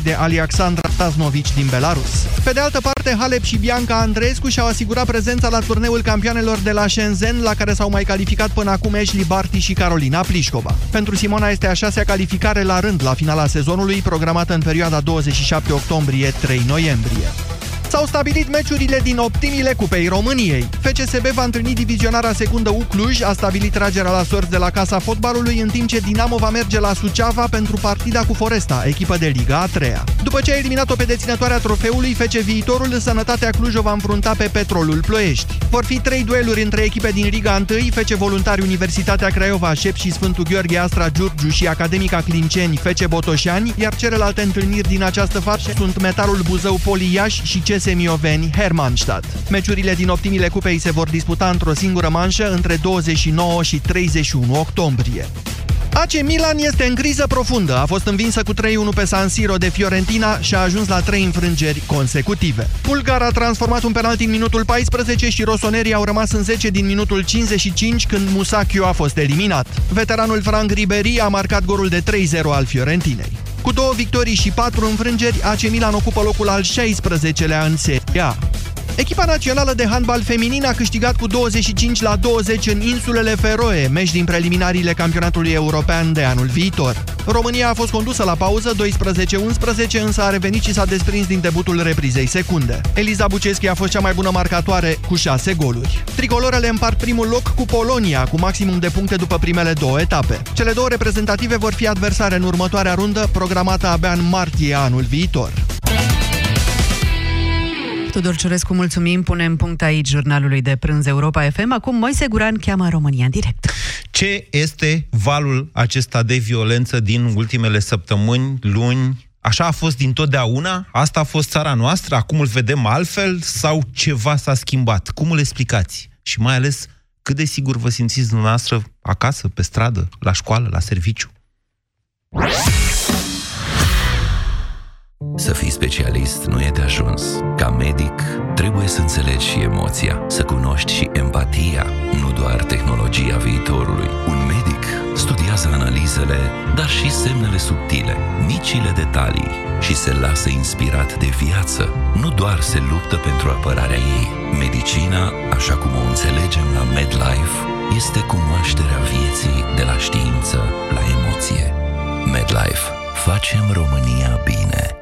de Alexandra Taznovici din Belarus. Pe de altă parte, Halep și Bianca Andreescu și-au asigurat prezența la turneul campioanelor de la Shenzhen, la care s-au mai calificat până acum Ashley Barty și Carolina Plișcova. Pentru Simona este a șasea calificare la rând la finala sezonului, programată în perioada 27 octombrie-3 noiembrie. S-au stabilit meciurile din optimile Cupei României. FCSB va întâlni divizionarea secundă U Cluj, a stabilit tragerea la sorți de la Casa Fotbalului, în timp ce Dinamo va merge la Suceava pentru partida cu Foresta, echipă de Liga a treia. După ce a eliminat-o pe deținătoarea trofeului, FC Viitorul, Sănătatea Cluj o va înfrunta pe Petrolul Ploiești. Vor fi trei dueluri între echipe din Liga 1, FC Voluntari Universitatea Craiova, Șep și Sfântul Gheorghe Astra Giurgiu și Academica Clinceni, FC Botoșani, iar celelalte întâlniri din această fază sunt Metalul Buzău Poliaș și CS Mioveni Hermannstadt. Meciurile din optimile cupei se vor disputa într-o singură manșă între 29 și 31 octombrie. AC Milan este în criză profundă. A fost învinsă cu 3-1 pe San Siro de Fiorentina și a ajuns la 3 înfrângeri consecutive. Bulgar a transformat un penalti în minutul 14 și rosonerii au rămas în 10 din minutul 55 când Musacchio a fost eliminat. Veteranul Frank Ribery a marcat golul de 3-0 al Fiorentinei. Cu două victorii și patru înfrângeri, AC Milan ocupă locul al 16-lea în Serie A. Echipa națională de handbal feminin a câștigat cu 25 la 20 în insulele Feroe, meci din preliminariile campionatului european de anul viitor. România a fost condusă la pauză 12-11, însă a revenit și s-a desprins din debutul reprizei secunde. Eliza Buceschi a fost cea mai bună marcatoare cu 6 goluri. Tricolorele împart primul loc cu Polonia, cu maximum de puncte după primele două etape. Cele două reprezentative vor fi adversare în următoarea rundă, programată abia în martie anul viitor. Tudor Ciurescu, mulțumim. Punem punct aici jurnalului de prânz Europa FM. Acum Moise Guran cheamă România în direct. Ce este valul acesta de violență din ultimele săptămâni, luni? Așa a fost dintotdeauna? Asta a fost țara noastră? Acum îl vedem altfel? Sau ceva s-a schimbat? Cum îl explicați? Și mai ales, cât de sigur vă simțiți dumneavoastră acasă, pe stradă, la școală, la serviciu? Să fii specialist nu e de ajuns. Ca medic, trebuie să înțelegi și emoția, să cunoști și empatia, nu doar tehnologia viitorului. Un medic studiază analizele, dar și semnele subtile, micile detalii și se lasă inspirat de viață, nu doar se luptă pentru apărarea ei. Medicina, așa cum o înțelegem la MedLife, este cunoașterea vieții de la știință la emoție. MedLife. Facem România bine.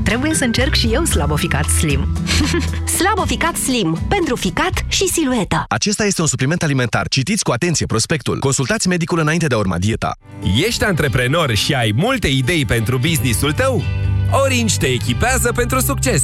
trebuie să încerc și eu Slabo Ficat Slim. Slabo Ficat Slim. Pentru ficat și silueta. Acesta este un supliment alimentar. Citiți cu atenție prospectul. Consultați medicul înainte de a urma dieta. Ești antreprenor și ai multe idei pentru businessul tău? Orange te echipează pentru succes!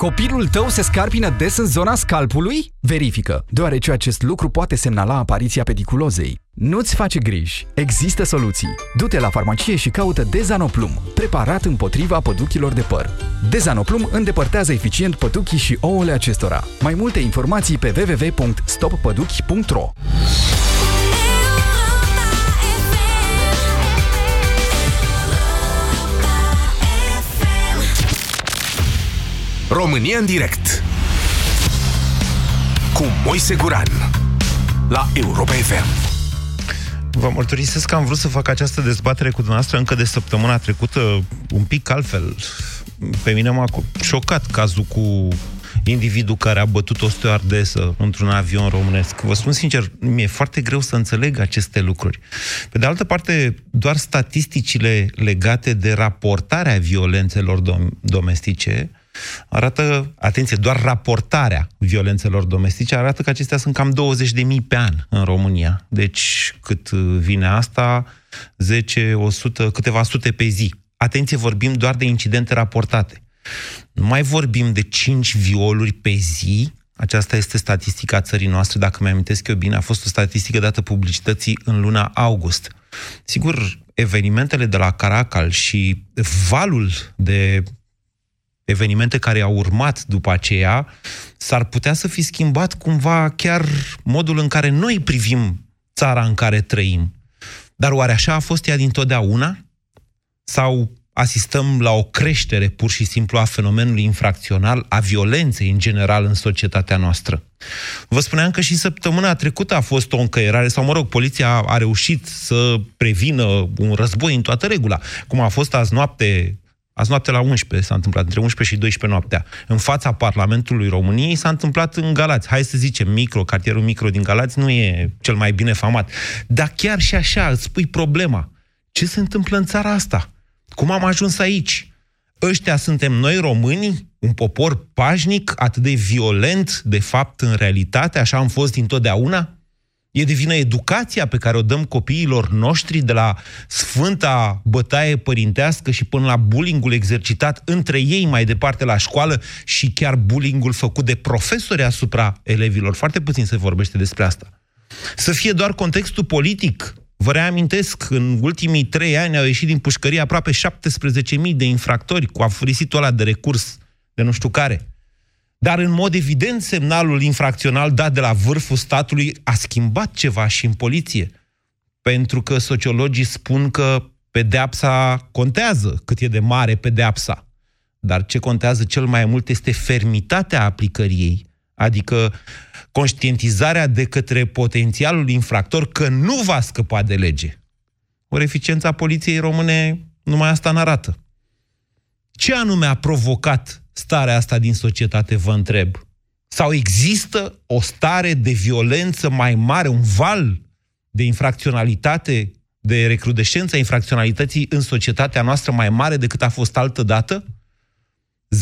Copilul tău se scarpină des în zona scalpului? Verifică, deoarece acest lucru poate semnala apariția pediculozei. Nu-ți face griji. Există soluții. Du-te la farmacie și caută Dezanoplum, preparat împotriva păduchilor de păr. Dezanoplum îndepărtează eficient păduchii și ouăle acestora. Mai multe informații pe www.stoppăduchi.ro România în direct cu Moise Guran la Europa FM. Vă mărturisesc că am vrut să fac această dezbatere cu dumneavoastră încă de săptămâna trecută, un pic altfel. Pe mine m-a șocat cazul cu individul care a bătut o stewardesă într-un avion românesc. Vă spun sincer, mi-e foarte greu să înțeleg aceste lucruri. Pe de altă parte, doar statisticile legate de raportarea violențelor dom- domestice arată, atenție, doar raportarea violențelor domestice arată că acestea sunt cam 20 de mii pe an în România. Deci cât vine asta, 10, 100, câteva sute pe zi. Atenție, vorbim doar de incidente raportate. Nu mai vorbim de 5 violuri pe zi, aceasta este statistica țării noastre, dacă mi-amintesc eu bine, a fost o statistică dată publicității în luna august. Sigur, evenimentele de la Caracal și valul de evenimente care au urmat după aceea, s-ar putea să fi schimbat cumva chiar modul în care noi privim țara în care trăim. Dar oare așa a fost ea dintotdeauna? Sau asistăm la o creștere pur și simplu a fenomenului infracțional, a violenței în general în societatea noastră. Vă spuneam că și săptămâna trecută a fost o încăierare, sau mă rog, poliția a reușit să prevină un război în toată regula, cum a fost azi noapte Azi noapte la 11 s-a întâmplat, între 11 și 12 noaptea. În fața Parlamentului României s-a întâmplat în Galați. Hai să zicem, micro, cartierul micro din Galați nu e cel mai bine famat. Dar chiar și așa îți pui problema. Ce se întâmplă în țara asta? Cum am ajuns aici? Ăștia suntem noi români, un popor pașnic, atât de violent, de fapt, în realitate, așa am fost dintotdeauna? E de vină educația pe care o dăm copiilor noștri de la sfânta bătaie părintească și până la bullyingul exercitat între ei mai departe la școală și chiar bullyingul făcut de profesori asupra elevilor. Foarte puțin se vorbește despre asta. Să fie doar contextul politic Vă reamintesc, în ultimii trei ani au ieșit din pușcărie aproape 17.000 de infractori cu afurisitul ăla de recurs de nu știu care. Dar, în mod evident, semnalul infracțional dat de la vârful statului a schimbat ceva și în poliție. Pentru că sociologii spun că pedeapsa contează, cât e de mare pedeapsa. Dar ce contează cel mai mult este fermitatea aplicării ei. Adică conștientizarea de către potențialul infractor că nu va scăpa de lege. O eficiența poliției române numai asta n-arată. Ce anume a provocat starea asta din societate, vă întreb? Sau există o stare de violență mai mare, un val de infracționalitate, de recrudescență a infracționalității în societatea noastră mai mare decât a fost altă dată? 0372069599.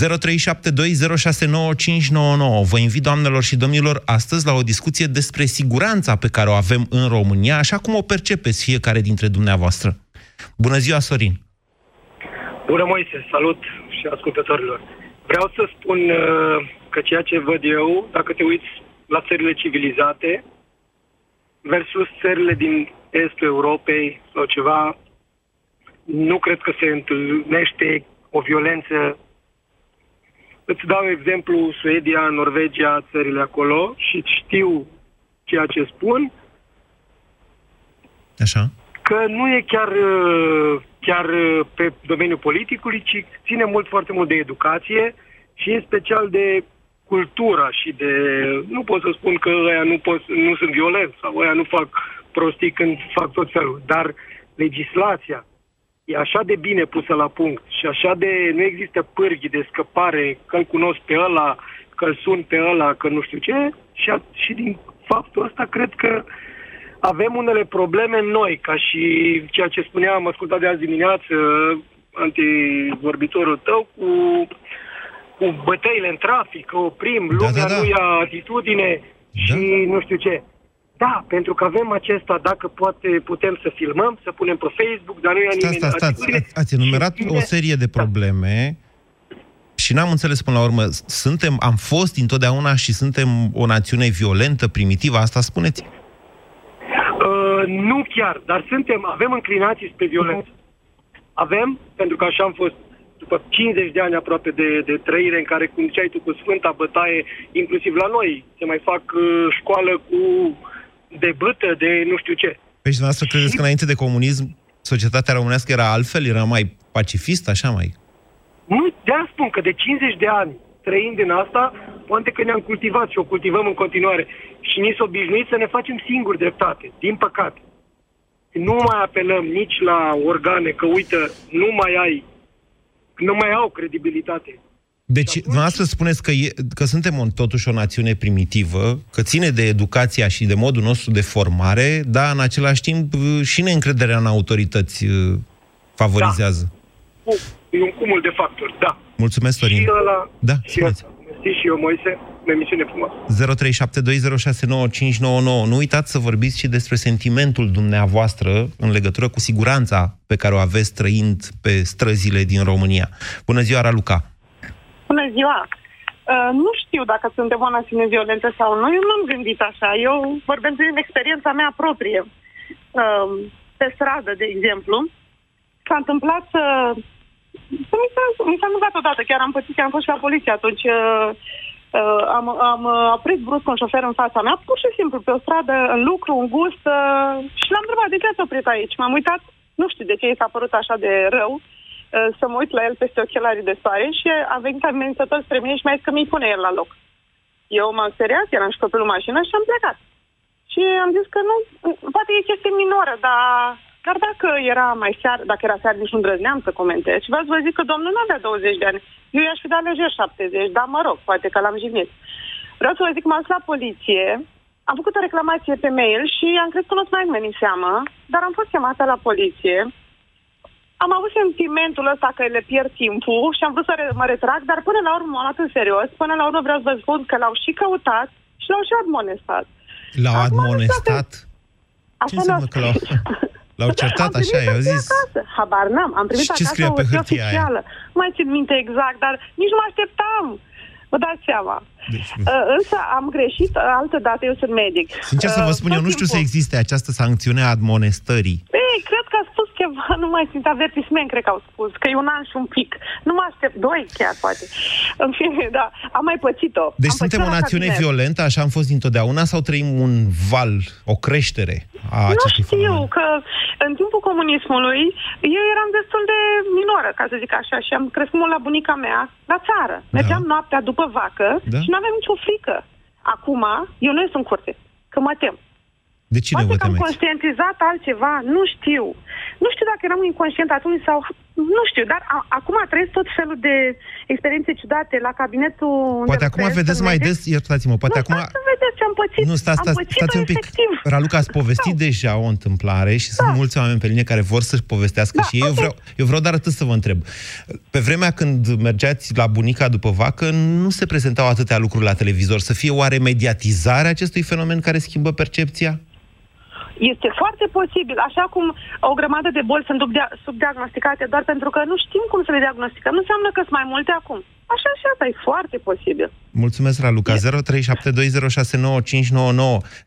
Vă invit, doamnelor și domnilor, astăzi la o discuție despre siguranța pe care o avem în România, așa cum o percepeți fiecare dintre dumneavoastră. Bună ziua, Sorin! Bună, Moise! Salut și ascultătorilor! Vreau să spun uh, că ceea ce văd eu, dacă te uiți la țările civilizate versus țările din estul Europei sau ceva, nu cred că se întâlnește o violență Îți dau exemplu Suedia, Norvegia, țările acolo și știu ceea ce spun. Așa. Că nu e chiar, chiar pe domeniul politicului, ci ține mult, foarte mult de educație și în special de cultura și de... Nu pot să spun că ăia nu, pot, nu sunt violenți sau ăia nu fac prostii când fac tot felul, dar legislația, e așa de bine pusă la punct și așa de... nu există pârghi de scăpare că-l cunosc pe ăla, că-l sun pe ăla, că nu știu ce și, a, și din faptul ăsta cred că avem unele probleme noi, ca și ceea ce spuneam, am ascultat de azi dimineață antivorbitorul tău cu, cu bătăile în trafic, că oprim, lumea da, da, da. nu ia atitudine da. și nu știu ce. Da, pentru că avem acesta, dacă poate, putem să filmăm, să punem pe Facebook, dar nu e nimeni... Stați, stați, stați. Ați enumerat o serie de da. probleme da. și n-am înțeles până la urmă. Suntem, am fost întotdeauna și suntem o națiune violentă, primitivă, asta spuneți? Uh, nu chiar, dar suntem, avem înclinații spre violență. Avem, pentru că așa am fost după 50 de ani aproape de, de trăire în care, cum ziceai tu, cu Sfânta Bătaie, inclusiv la noi, se mai fac uh, școală cu de bâtă, de nu știu ce. Păi și dumneavoastră credeți că înainte de comunism societatea românească era altfel? Era mai pacifist, așa mai? Nu, de spun că de 50 de ani trăind din asta, poate că ne-am cultivat și o cultivăm în continuare. Și ni s obișnuit să ne facem singuri dreptate, din păcate. Nu mai apelăm nici la organe, că uite, nu mai ai, nu mai au credibilitate. Deci, atunci... dumneavoastră spuneți că, e, că suntem un, totuși o națiune primitivă, că ține de educația și de modul nostru de formare, dar în același timp și neîncrederea în autorități uh, favorizează. Da. E un cumul de factori, da. Mulțumesc, Sorin. Și ăla, Da, și spuneți. ăsta. Mersi și eu, Moise, o emisiune frumoasă. 0372069599. Nu uitați să vorbiți și despre sentimentul dumneavoastră în legătură cu siguranța pe care o aveți trăind pe străzile din România. Bună ziua, Raluca! Bună ziua! Uh, nu știu dacă suntem o națiune violentă sau nu. Eu nu am gândit așa. Eu vorbesc din experiența mea proprie. Uh, pe stradă, de exemplu, s-a întâmplat să... să mi, s-a, mi s-a întâmplat odată, chiar am pățit, că am fost și la poliție atunci. Uh, uh, am, am uh, oprit brusc un șofer în fața mea, pur și simplu, pe o stradă, în lucru, în gust, uh, și l-am întrebat, de ce ați oprit aici? M-am uitat, nu știu de ce i s-a părut așa de rău, uh, să mă uit la el peste ochelarii de soare și a venit amenințător spre mine și mi-a zis că mi-i pune el la loc. Eu m-am seriat, eram și copilul în mașină și am plecat. Și am zis că nu, poate e chestie minoră, dar, dar dacă era mai seară, dacă era seară, nici nu îndrăzneam să comentez. Și vreau să vă zic că domnul nu avea 20 de ani. Eu i-aș fi dat lejer 70, dar mă rog, poate că l-am jignit. Vreau să vă zic că m-am dus la poliție, am făcut o reclamație pe mail și am crezut că nu o să mai nimeni în seamă, dar am fost chemată la poliție. Am avut sentimentul ăsta că le pierd timpul și am vrut să re- mă retrag, dar până la urmă m-am luat în serios. Până la urmă vreau să vă spun că l-au și căutat și l-au și admonestat. L-au admonestat? Ce Așa înseamnă că l-au... L-au certat am așa, primit i-au hârtia zis... Acasă. Habar n-am. Am primit Și ce acasă scrie o pe hârtie hârtia aia? oficială. Nu mai țin minte exact, dar nici nu mă așteptam. Vă dați seama. Deci, Uh, însă am greșit uh, altă dată, eu sunt medic. sincer să vă Uh, spun, eu tot nu știu să timpul- existe această sancțiune a admonestării. Ei, cred că a spus ceva, nu mai simt avertisment, cred că au spus, că e un an și un pic. Nu mă aștept, doi chiar, poate. În fine, da, am mai pățit-o. Deci am suntem pățit-o o la națiune cabinet. violentă, așa am fost dintotdeauna, sau trăim un val, o creștere a Nu acestui știu, fenomen? că în timpul comunismului eu eram destul de minoră, ca să zic așa, și am crescut mult la bunica mea, la țară. Mergeam noaptea după vacă Da. și nu aveam nicio frică. Acum, eu nu ies în curte, că mă tem. De cine Poate vă că am temeți? conștientizat altceva, nu știu. Nu știu dacă eram inconștient atunci sau... Nu știu, dar a, acum trăiesc tot felul de experiențe ciudate la cabinetul unde Poate acum lucrez, vedeți sunt mai medic. des, iertați-mă, poate nu, acum... stați să vedeți ce am pățit. Nu, stați, am stați, pățit-o stați un pic. efectiv. Raluca, ați povestit deja o întâmplare și sunt mulți oameni pe linie care vor să-și povestească și ei. Eu vreau, eu vreau doar atât să vă întreb. Pe vremea când mergeați la bunica după vacă, nu se prezentau atâtea lucruri la televizor. Să fie oare mediatizarea acestui fenomen care schimbă percepția? Este foarte posibil, așa cum o grămadă de boli sunt subdia- subdiagnosticate doar pentru că nu știm cum să le diagnosticăm. Nu înseamnă că sunt mai multe acum. Așa și asta e foarte posibil. Mulțumesc, Raluca. 0372069599.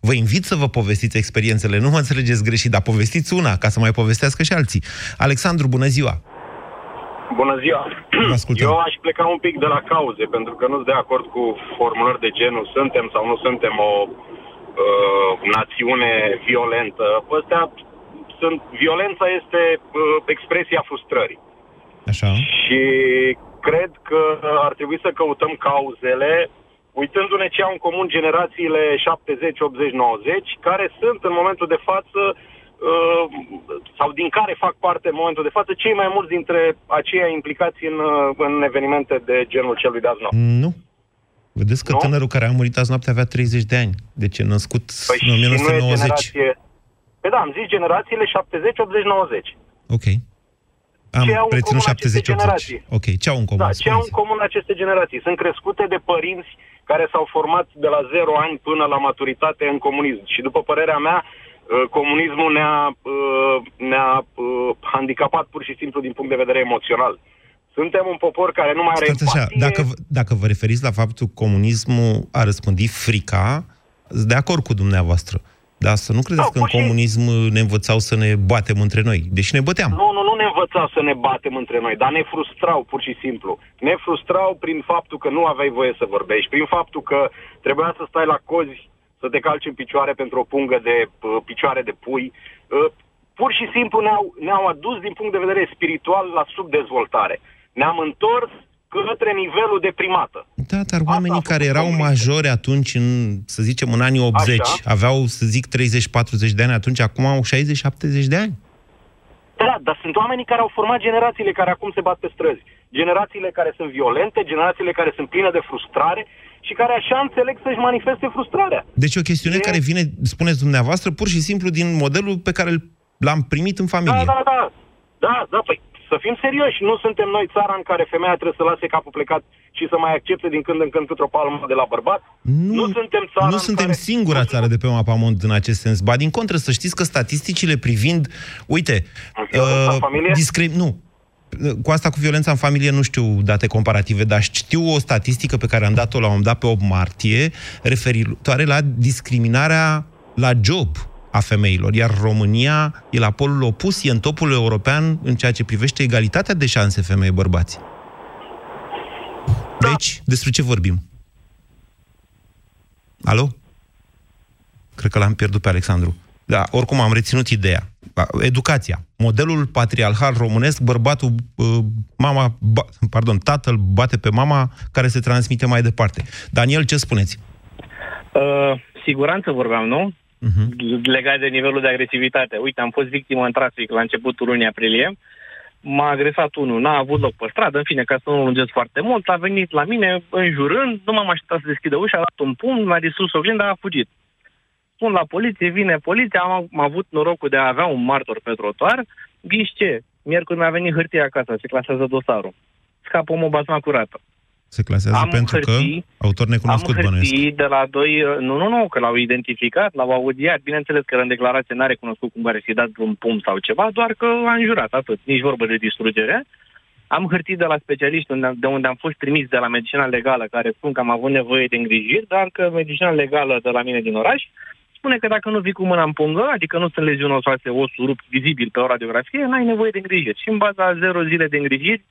Vă invit să vă povestiți experiențele. Nu mă înțelegeți greșit, dar povestiți una, ca să mai povestească și alții. Alexandru, bună ziua! Bună ziua! Vă ascultăm. Eu aș pleca un pic de la cauze, pentru că nu sunt de acord cu formulări de genul suntem sau nu suntem o uh, națiune violentă. Astea sunt, violența este uh, expresia frustrării. Așa. Și cred că ar trebui să căutăm cauzele, uitându-ne ce au în comun generațiile 70, 80, 90, care sunt în momentul de față uh, sau din care fac parte în momentul de față cei mai mulți dintre aceia implicați în, uh, în evenimente de genul celui de azi noapte. Nu. Vedeți că Nu? tânărul care a murit azi noapte avea 30 de ani. Deci e născut Păi în și nu e 1990. generație... Păi da, am zis generațiile 70, 80, 90. Ok. Am Ce au în reținut comun aceste 70-80. generații? Ok, ce au în comun? Da, ce au în comun aceste generații? Sunt crescute de părinți care s-au format de la 0 ani până la maturitate în comunism. Și după părerea mea, uh, comunismul ne-a, uh, ne-a uh, handicapat pur și simplu din punct de vedere emoțional. Suntem un popor care nu mai are Stați așa, empatie. dacă, v- dacă vă referiți la faptul că comunismul a răspândit frica, sunt de acord cu dumneavoastră. Dar să nu credeți Da, că în pur și- comunism ne învățau să ne batem între noi. Deși ne băteam. Nu, nu, nu ne învăța să ne batem între noi, dar ne frustrau pur și simplu. Ne frustrau prin faptul că nu aveai voie să vorbești, prin faptul că trebuia să stai la cozi, să te calci în picioare pentru o pungă de uh, picioare de pui. Uh, pur și simplu ne-au, ne-au adus din punct de vedere spiritual la subdezvoltare. Ne-am întors către nivelul de primată. Da, dar oamenii care erau majori atunci, în, să zicem, în anii 80, Așa. aveau, să zic, 30-40 de ani, atunci acum au 60-70 de ani. Da, dar sunt oamenii care au format generațiile care acum se bat pe străzi. Generațiile care sunt violente, generațiile care sunt pline de frustrare și care așa înțeleg să-și manifeste frustrarea. Deci e o chestiune E- care vine, spuneți dumneavoastră, pur și simplu din modelul pe care l- l-am primit în familie. Da, da, da. Da, da, păi Să fim serioși, nu suntem noi țara în care femeia trebuie să lase capul plecat și să mai accepte din când în când câte o palmă de la bărbat? Nu, nu suntem țara nu în suntem care... singura țară de pe mapamond în acest sens. Ba, din contră, să știți că statisticile privind, uite, violența în familie? discri- nu, cu asta cu violența în familie nu știu date comparative, dar știu o statistică pe care am dat-o la un moment dat pe 8 martie, referitoare la discriminarea la job a femeilor, iar România e la polul opus, e în topul european în ceea ce privește egalitatea de șanse femei-bărbați. Deci, despre ce vorbim? Alo? Cred că l-am pierdut pe Alexandru. Da, oricum am reținut ideea. Educația. Modelul patriarhal românesc, bărbatul, uh, mama, ba, pardon, tatăl bate pe mama, care se transmite mai departe. Daniel, ce spuneți? Uh, siguranță vorbeam, nu? Uh-huh. Legat de nivelul de agresivitate. Uite, am fost victimă în trafic la începutul lunii aprilie. M-a agresat unul, n-a avut loc pe stradă, în fine, ca să nu lungesc foarte mult, a venit la mine înjurând, nu m-am așteptat să deschidă ușa, a dat un pumn, m-a distrus oglinda, a fugit. Spun la poliție, vine poliția, am, am avut norocul de a avea un martor pe trotuar, ghiși ce? Miercuri mi-a venit hârtia acasă, se clasează dosarul. Scapă omul basma curată. Se clasează Am pentru hârtii, că autor necunoscut Am bănuiesc. hârtii de la doi... Nu, nu, nu, că l-au identificat, l-au audiat. Bineînțeles că în declarație n-a recunoscut cum are să-i dat un pum sau ceva, doar că a înjurat, atât. Nici vorbă de distrugere. Am hârtii de la specialiști unde, de unde am fost trimis de la medicina legală, care spun că am avut nevoie de îngrijiri, dar că medicina legală de la mine din oraș spune că dacă nu vii cu mâna în pungă, adică nu sunt leziuni osoase, osul rupt vizibil pe o radiografie, n-ai nevoie de îngrijiri. Și în baza a zero zile de îngrijiri,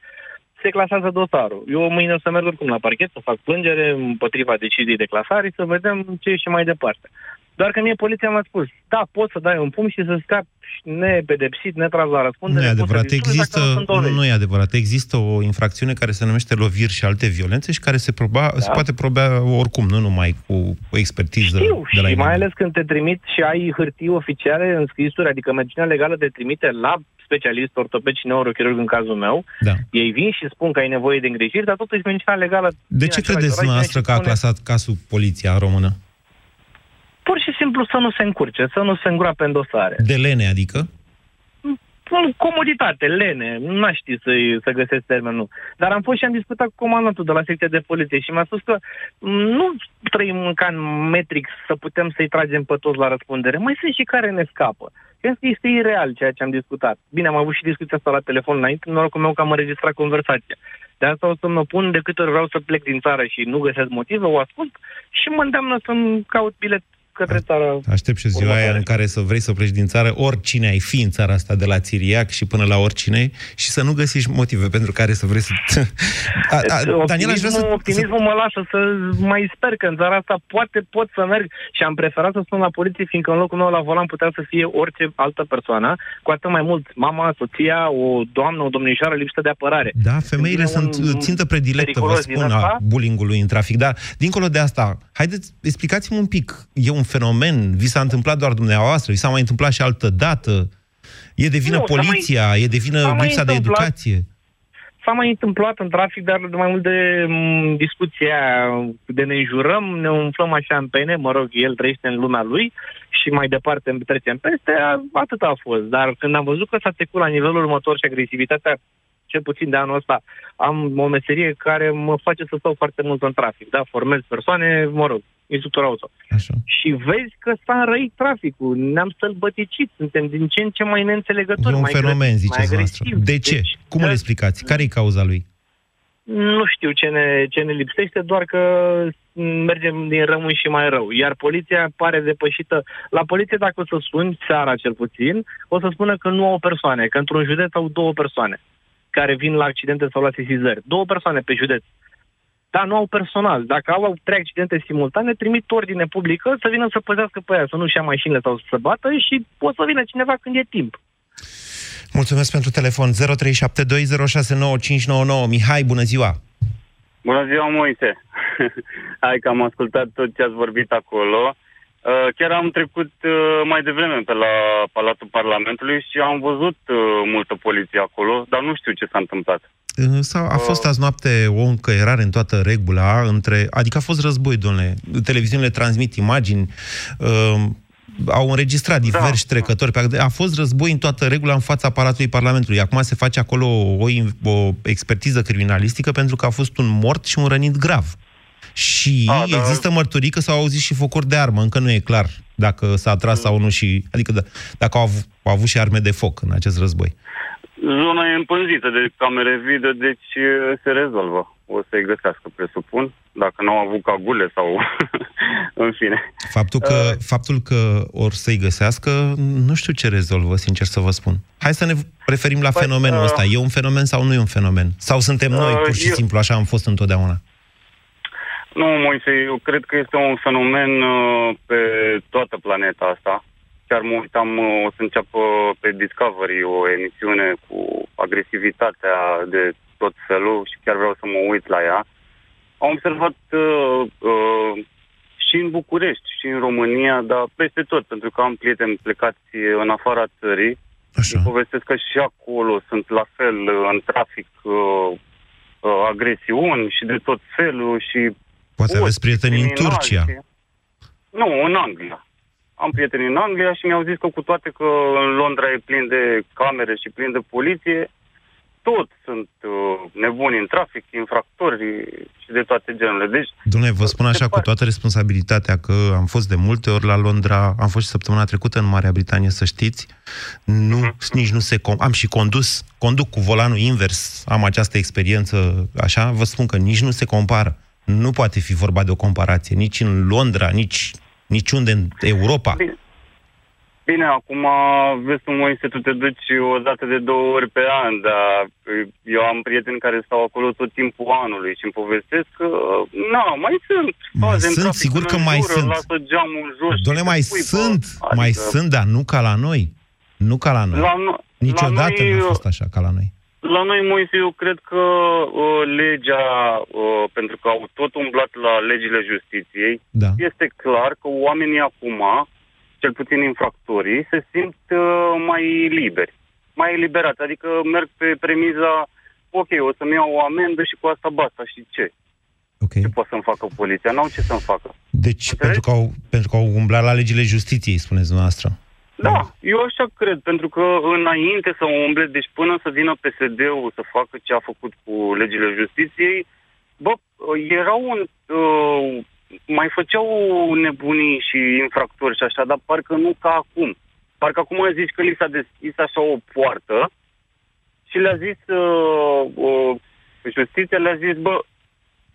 se clasează dosarul. Eu mâine o să merg oricum la parchet să fac plângere împotriva deciziei de clasare să vedem ce și mai departe. Doar că mie poliția mi-a spus, da, poți să dai un pumn și să scapi nepedepsit, netras la răspundere. Nu e poți să adevărat. distrugi Există, dacă nu sunt nu, dovezi. nu e adevărat. Există o infracțiune care se numește loviri și alte violențe și care se, proba, da. se poate proba oricum, nu numai cu o expertiză Știu, de la și mai inamic. ales când te trimit și ai hârtii oficiale în scrisuri, adică medicina legală te trimite la specialist, ortoped și neurochirurg în cazul meu, Da. ei vin și spun că ai nevoie de îngrijiri, dar totuși medicina legală... De din ce același credeți oraș vine dumneavoastră și că a spune- clasat casul poliția română? Pur și simplu să nu se încurce, să nu se îngroape în dosare. De lene, adică? În comoditate, lene, n-aș ști să, să găsesc termenul. Dar am fost și am discutat cu comandantul de la secția de poliție și mi-a spus că m, nu trăim ca în Matrix să putem să-i tragem pe toți la răspundere. Mai sunt și care ne scapă. Cred că este ireal ceea ce am discutat. Bine, am avut și discuția asta la telefon înainte, norocul meu că am înregistrat conversația. De asta o să mă pun de câte ori vreau să plec din țară și nu găsesc motive, o ascult și mă îndeamnă să-mi caut bilet către țară. Aștept și ziua aia în care să vrei să pleci din țară, oricine ai fi în țara asta, de la Țiriac și până la oricine, și să nu găsești motive pentru care să vrei să... A, a, Daniel, aș vrea să... optimismul mă lasă să mai sper că în țara asta poate pot să merg și am preferat să sun la poliție, fiindcă în locul meu la volan putea să fie orice altă persoană, cu atât mai mult mama, soția, o doamnă, o domnișoară lipsită de apărare. Da, femeile Când vine sunt un țintă predilectă, vă periculos din spun, ăsta, a bullying-ului în trafic. Dar, dincolo de asta, haideți, explicați-mi un pic. E un fenomen? Vi s-a întâmplat doar dumneavoastră? Vi s-a mai întâmplat și altă dată? E de vină Nu, s-a mai- poliția? E de vină s-a mai lipsa de întâmplat. educație? S-a mai întâmplat în trafic, dar de mai mult de m, discuția de ne înjurăm, ne umflăm așa în pene, mă rog, el trăiește în lumea lui și mai departe îmi trecem peste, a- atât a fost. Dar când am văzut că s-a trecut la nivelul următor și agresivitatea, cel puțin de anul ăsta, am o meserie care mă face să stau foarte mult în trafic, da, formez persoane, mă rog, instructor auto. Așa. Și vezi că s-a înrăit traficul, ne-am sălbăticit, suntem din ce în ce mai neînțelegători, E un mai fenomen, agresivi, ziceți mai noastră. agresivi. De ce? Deci, Cum îl da, explicați? Care e cauza lui? nu știu ce ne, ce ne lipsește, doar că mergem din rău și mai rău. Iar poliția pare depășită. La poliție, dacă o să suni, seara cel puțin, o să spună că nu au persoane, că într-un județ au două persoane care vin la accidente sau la sesizări. Două persoane pe județ. Dar nu au personal. Dacă au trei accidente simultane, trimit ordine publică să vină să păzească pe aia, să nu-și ia mașinile sau să se bată și poate să vină cineva când e timp. Mulțumesc pentru telefon. 0372069599. Mihai, bună ziua! Bună ziua, Moise! Hai că am ascultat tot ce ați vorbit acolo. Uh, Chiar am trecut uh, mai devreme pe la Palatul Parlamentului și am văzut uh, multă poliție acolo, dar nu știu ce s-a întâmplat. S-a, a fost azi noapte o încăierare în toată regula, între, adică a fost război, domnule. Televiziunile transmit imagini. Uh, au înregistrat diversi da. trecători. Pe, a fost război în toată regula în fața Palatului Parlamentului. Acum se face acolo o, o expertiză criminalistică pentru că a fost un mort și un rănit grav. Și a, da. există mărturii că s-au auzit și focuri de armă. Încă nu e clar dacă s-a tras sau nu și... Adică da, dacă au avut, au avut și arme de foc în acest război. Zona e împânzită de camere video, deci se rezolvă. O să-i găsească, presupun, dacă nu au avut cagule sau... în fine. Faptul că, uh, faptul că or să-i găsească, nu știu ce rezolvă, sincer să vă spun. Hai să ne referim la păi, fenomenul uh, ăsta. E un fenomen sau nu e un fenomen? Sau suntem noi, uh, pur și eu... simplu, așa am fost întotdeauna? Nu, Moise, eu cred că este un fenomen uh, pe toată planeta asta chiar mă uitam, uh, o să înceapă pe Discovery o emisiune cu agresivitatea de tot felul și chiar vreau să mă uit la ea. Am observat uh, uh, și în București, și în România, dar peste tot, pentru că am prieteni plecați în afara țării. Așa. Îmi povestesc că și acolo sunt la fel uh, în trafic uh, uh, agresiuni și de tot felul și... Poate aveți prieteni în Turcia. Și... Nu, în Anglia. Am prieteni în Anglia și mi-au zis că cu toate că în Londra e plin de camere și plin de poliție, tot sunt uh, nebuni în trafic, infractori și de toate genurile. Deci, Dom'le, vă spun așa cu toată responsabilitatea că am fost de multe ori la Londra, am fost și săptămâna trecută în Marea Britanie, să știți, nu, uh-huh. nici nu se... Com- am și condus, conduc cu volanul invers, am această experiență, așa, vă spun că nici nu se compară. Nu poate fi vorba de o comparație, nici în Londra, nici niciunde în Europa. Bine. Bine, acum vezi cum Moise, tu te duci o dată de două ori pe an, dar eu am prieteni care stau acolo tot timpul anului și îmi povestesc că, nu, mai sunt mai sunt, sigur că mai jură, sunt. Lasă geamul jos. Doamne, mai sunt, adică... mai sunt, dar nu ca la noi. Nu ca la noi. La no- Niciodată la noi, nu a fost așa ca la noi. La noi, Moise, eu cred că uh, legea, uh, pentru că au tot umblat la legile justiției, da. este clar că oamenii acum, cel puțin infractorii, se simt uh, mai liberi, mai eliberați. Adică merg pe premiza, ok, o să-mi iau o amendă și cu asta basta și ce? Okay. Ce poate să-mi facă poliția? N-au ce să-mi facă. Deci, pentru că, au, pentru că au umblat la legile justiției, spuneți dumneavoastră. Da, eu așa cred, pentru că înainte să umble, deci până să vină PSD-ul să facă ce a făcut cu legile justiției, bă, erau un... Uh, mai făceau nebunii și infractori și așa, dar parcă nu ca acum. Parcă acum zici că li s-a deschis așa o poartă și le-a zis uh, uh, justiția, le-a zis, bă,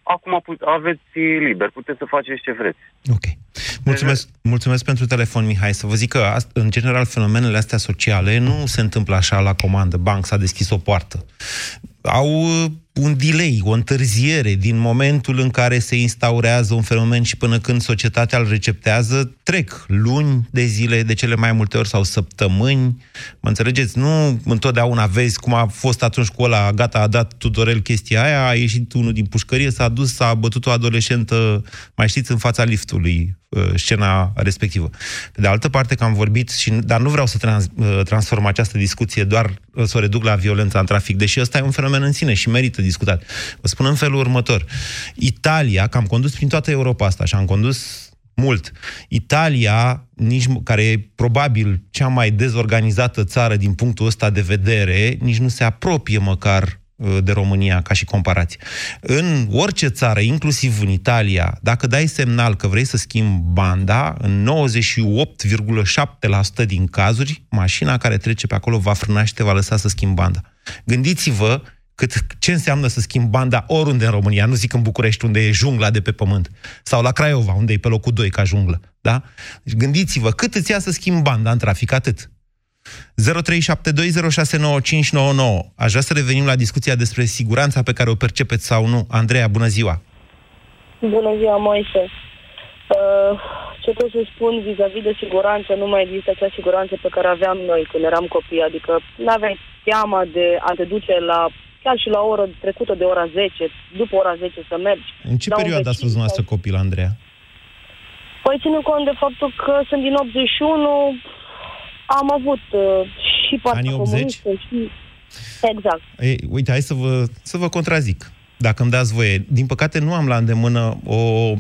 acum aveți liber, puteți să faceți ce vreți. Ok. Mulțumesc, mulțumesc pentru telefon, Mihai. Să vă zic că, în general, fenomenele astea sociale nu se întâmplă așa la comandă. Banc s-a deschis o poartă. Au un delay, o întârziere din momentul în care se instaurează un fenomen și până când societatea îl receptează, trec luni de zile, de cele mai multe ori, sau săptămâni. Mă înțelegeți? Nu întotdeauna vezi cum a fost atunci cu ăla, gata, a dat Tudorel chestia aia, a ieșit unul din pușcărie, s-a dus, s-a bătut o adolescentă, mai știți, în fața liftului, uh, scena respectivă. Pe de altă parte, că am vorbit, și, dar nu vreau să trans, uh, transform această discuție doar uh, să o reduc la violența în trafic, deși ăsta e un fenomen în sine și merită discutat. Vă spun în felul următor. Italia, că am condus prin toată Europa asta și am condus mult. Italia, nici, care e probabil cea mai dezorganizată țară din punctul ăsta de vedere, nici nu se apropie măcar uh, de România ca și comparație. În orice țară, inclusiv în Italia, dacă dai semnal că vrei să schimbi banda, în 98,7% din cazuri, mașina care trece pe acolo va frâna și te va lăsa să schimbi banda. Gândiți-vă cât, ce înseamnă să schimbi banda oriunde în România, nu zic în București, unde e jungla de pe pământ, sau la Craiova, unde e pe locul 2 ca junglă, da? Deci gândiți-vă, cât îți ia să schimbi banda în trafic, atât. 0372069599. Aș vrea să revenim la discuția despre siguranța pe care o percepeți sau nu. Andreea, bună ziua! Bună ziua, Moise! Uh, ce pot să spun vis-a-vis de siguranță, nu mai există acea siguranță pe care aveam noi când eram copii, adică nu aveai teama de a te duce la chiar și la o oră trecută de ora 10, după ora 10 să mergi. În ce perioadă ați fost dumneavoastră copil, Andreea? Păi ținând cont de faptul că sunt din 81, am avut uh, și partea comunistă și... Exact. Ei, uite, hai să vă, să vă contrazic. dacă îmi dați voie. Din păcate nu am la îndemână o uh,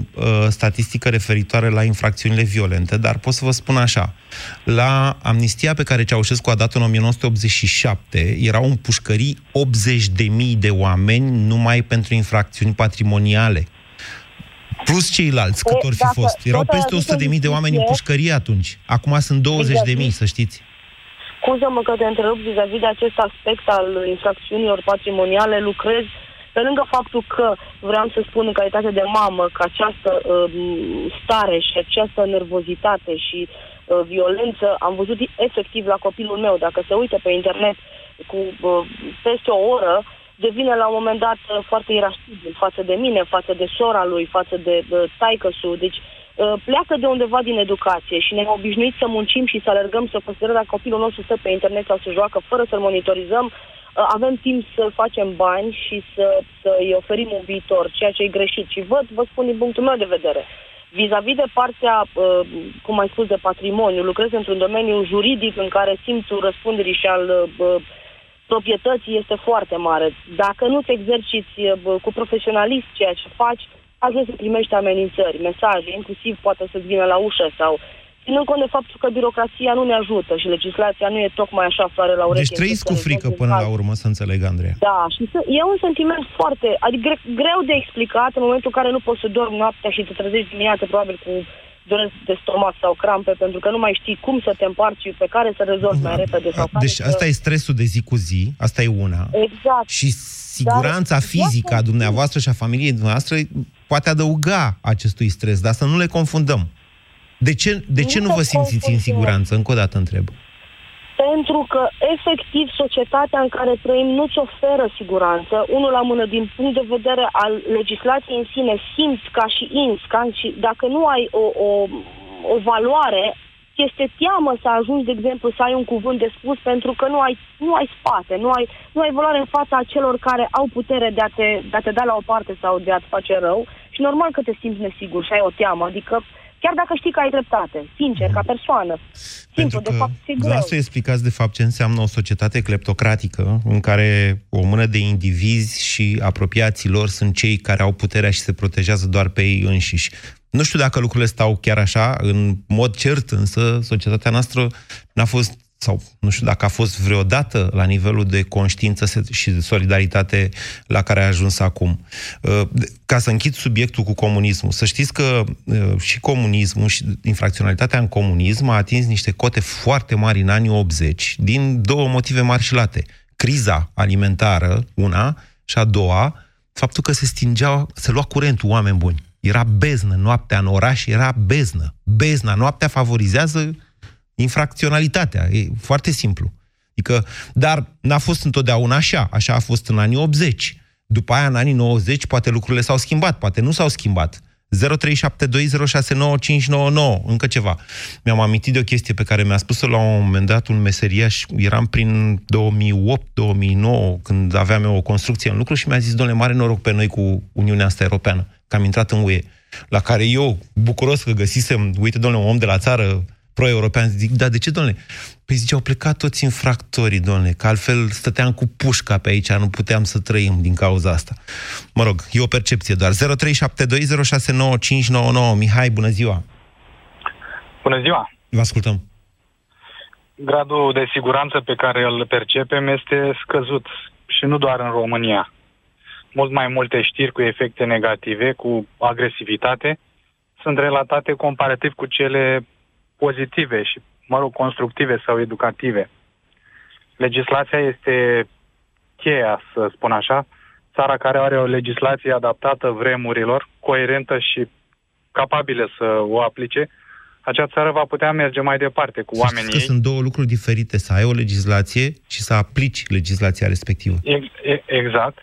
statistică referitoare la infracțiunile violente, dar pot să vă spun așa. La amnistia pe care Ceaușescu a dat-o în 1987, erau în pușcării 80.000 de oameni numai pentru infracțiuni patrimoniale. Plus ceilalți, cât E, ori fi dacă fost. Erau tot peste această 100.000 de oameni în discuție- pușcărie atunci. Acum sunt 20.000, să știți. Scuză-mă că te întrerup vis-a-vis de acest aspect al infracțiunilor patrimoniale, lucrez pe lângă faptul că vreau să spun în calitate de mamă că această um, stare și această nervozitate și uh, violență am văzut efectiv la copilul meu. Dacă se uită pe internet cu uh, peste o oră, devine la un moment dat uh, foarte irascibil față de mine, față de sora lui, față de uh, taică-su. Deci uh, pleacă de undeva din educație și ne-am obișnuit să muncim și să alergăm, să considerăm dacă copilul nostru stă pe internet sau se joacă fără să-l monitorizăm, uh, avem timp să facem bani și să, să-i oferim un viitor, ceea ce e greșit. Și văd, vă spun din punctul meu de vedere, vis-a-vis de partea, uh, cum ai spus, de patrimoniu, lucrez într-un domeniu juridic în care simțul răspunderii și al uh, proprietății este foarte mare. Dacă nu-ți exerciți uh, bă, cu profesionalism ceea ce faci, ajungi să primești amenințări, mesaje, inclusiv poate să-ți vină la ușă sau ținând cont de faptul că birocrația nu ne ajută și legislația nu e tocmai așa floare la ureche. Deci trăiți încât cu să frică rezolvi până la cazul. urmă, să înțeleg, Andreea. Da, și să, e un sentiment foarte, adică gre, greu de explicat în momentul în care nu poți să dormi noaptea și te trezești dimineața probabil cu dureri de stomac sau crampe, pentru că nu mai știi cum să te împarți și pe care să rezolvi mai repede sau care Deci să... asta e stresul de zi cu zi, asta e una. Exact. Și siguranța Dar- fizică a dumneavoastră și a familiei dumneavoastră poate adăuga acestui stres, dar să nu le confundăm. De ce, de ce Nu nu vă se simțiți în confundă. siguranță? Încă o dată întreb. Pentru că, efectiv, societatea în care trăim nu-ți oferă siguranță, unul la mână, din punct de vedere al legislației în sine, simți ca și ins, ca și dacă nu ai o, o, o valoare, ți este teamă să ajungi, de exemplu, să ai un cuvânt de spus pentru că nu ai, nu ai spate, nu ai, nu ai valoare în fața celor care au putere de a, te, de a te da la o parte sau de a-ți face rău și normal că te simți nesigur și ai o teamă, adică chiar dacă știi că ai dreptate, sincer, ca persoană. Simplu, de fapt, e greu. Dumneavoastră explicați de fapt ce înseamnă o societate cleptocratică în care o mână de indivizi și apropiații lor sunt cei care au puterea și se protejează doar pe ei înșiși. Nu știu dacă lucrurile stau chiar așa, în mod cert însă societatea noastră n-a fost sau nu știu dacă a fost vreodată la nivelul de conștiință se- și de solidaritate la care a ajuns acum. Uh, de- Ca să închid subiectul cu comunismul, să știți că uh, și comunismul și infracționalitatea în comunism a atins niște cote foarte mari în anii 80, din două motive mari și late. Criza alimentară, una, și a doua, faptul că se stingea, se lua curentul oameni buni. Era beznă noaptea în oraș, era beznă. Bezna noaptea favorizează infracționalitatea. E foarte simplu. Adică, dar n-a fost întotdeauna așa. Așa a fost în anii 80. După aia, în anii 90, poate lucrurile s-au schimbat, poate nu s-au schimbat. 0372069599, încă ceva. Mi-am amintit de o chestie pe care mi-a spus-o la un moment dat un meseriaș, eram prin 2008-2009, când aveam eu o construcție în lucru și mi-a zis, domnule, mare noroc pe noi cu Uniunea asta Europeană, că am intrat în UE. La care eu, bucuros că găsisem, uite, domnule, un om de la țară, pro-european, zic, da, de ce, domnule? Păi zice, au plecat toți infractorii, domnule, că altfel stăteam cu pușca pe aici, nu puteam să trăim din cauza asta. Mă rog, e o percepție doar. 0372069599. Mihai, bună ziua! Bună ziua! Vă ascultăm. Gradul de siguranță pe care îl percepem este scăzut și nu doar în România. Mult mai multe știri cu efecte negative, cu agresivitate, sunt relatate comparativ cu cele pozitive și, mă rog, constructive sau educative. Legislația este cheia, să spun așa, țara care are o legislație adaptată vremurilor, coerentă și capabilă să o aplice, acea țară va putea merge mai departe cu Să oamenii știți că ei. sunt două lucruri diferite, să ai o legislație și să aplici legislația respectivă. Ex- e- Exact.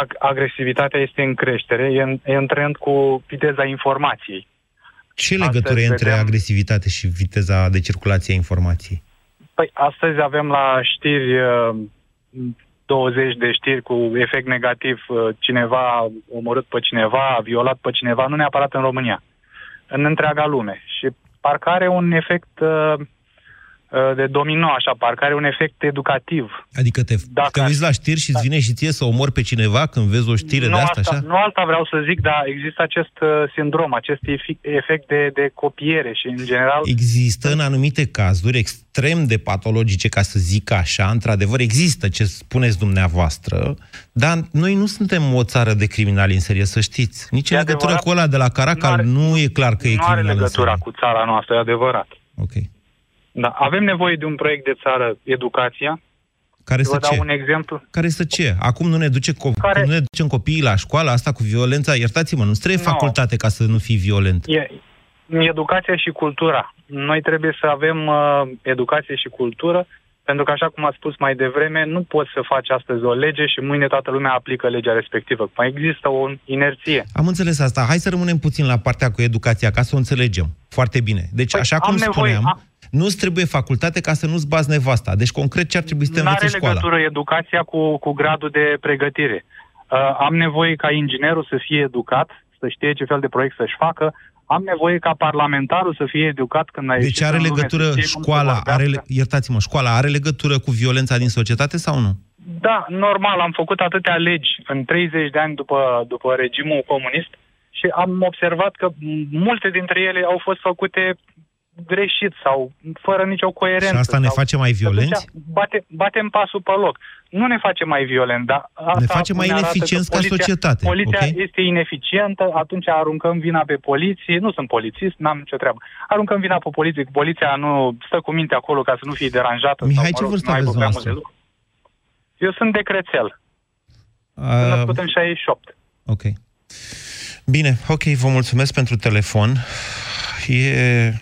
Ag- agresivitatea este în creștere, e în, e în trend cu viteza informației. Ce legătură e între vedeam- agresivitate și viteza de circulație a informației? Păi, astăzi avem la știri uh, 20 de știri cu efect negativ, uh, cineva a omorât pe cineva, a violat pe cineva, nu neapărat în România, în întreaga lume. Și parcă are un efect uh, uh, de domino, așa, parcă are un efect educativ. Adică te, Dacă te uiți la știri și îți vine și ție să omori pe cineva când vezi o știre nu de asta, asta, așa? Nu alta vreau să zic, dar există acest uh, sindrom, acest efi- efect de, de copiere și, în general... Există în anumite cazuri extrem de patologice, ca să zic așa, într-adevăr există ce spuneți dumneavoastră, dar noi nu suntem o țară de criminali în serie, să știți. Nici în E legătură adevărat. cu ăla de la Caracal nu, e clar că e nu are criminal în legătura serie. cu țara noastră, e adevărat. Ok. Da, avem nevoie de un proiect de țară, educația. Care Vă să dau ce? un exemplu. Care să ce? Acum nu ne, duce co- Care- nu ne ducem copiii la școală asta cu violența? Iertați-mă, nu trebuie Nu. facultate ca să nu fii violent. E, educația și cultura. Noi trebuie să avem uh, educație și cultură, pentru că, așa cum ați spus mai devreme, nu poți să faci astăzi o lege și mâine toată lumea aplică legea respectivă. Mai există o inerție. Am înțeles asta. Hai să rămânem puțin la partea cu educația, ca să o înțelegem. Foarte bine. Deci, Păi, așa am cum nevoie- spuneam, am- nu-ți trebuie facultate ca să nu-ți bați nevasta. Deci, concret, ce ar trebui să te Nu are învețe școala? legătură educația cu, cu gradul de pregătire. Uh, am nevoie ca inginerul să fie educat, să știe ce fel de proiect să-și facă. Am nevoie ca parlamentarul să fie educat când a Deci ieșit are în lume, legătură să știe cum să școala, vorbească. are, le- iertați-mă, școala are legătură cu violența din societate sau nu? Da, normal, am făcut atâtea legi în 30 de ani după, după regimul comunist și am observat că m- multe dintre ele au fost făcute greșit sau fără nicio coerență. Și asta ne sau- face mai Și atunci violenți? Bate, batem pasul pe loc. Nu ne face mai violenți, dar asta Ne face mai arată că ineficienți ca poliția, societate, Poliția ok? este ineficientă, atunci aruncăm vina pe poliție. Nu sunt polițist, n-am nicio treabă. Aruncăm vina pe poliție, că poliția nu stă cu minte acolo ca să nu fie deranjată. Mihai, sau, ce mă rog, vârstă să nu aibă aveți prea multe dumneavoastră? lucruri. Eu sunt de Crețel. Sunt Uh, născut în 68. ok. Bine, ok, vă mulțumesc pentru telefon. E...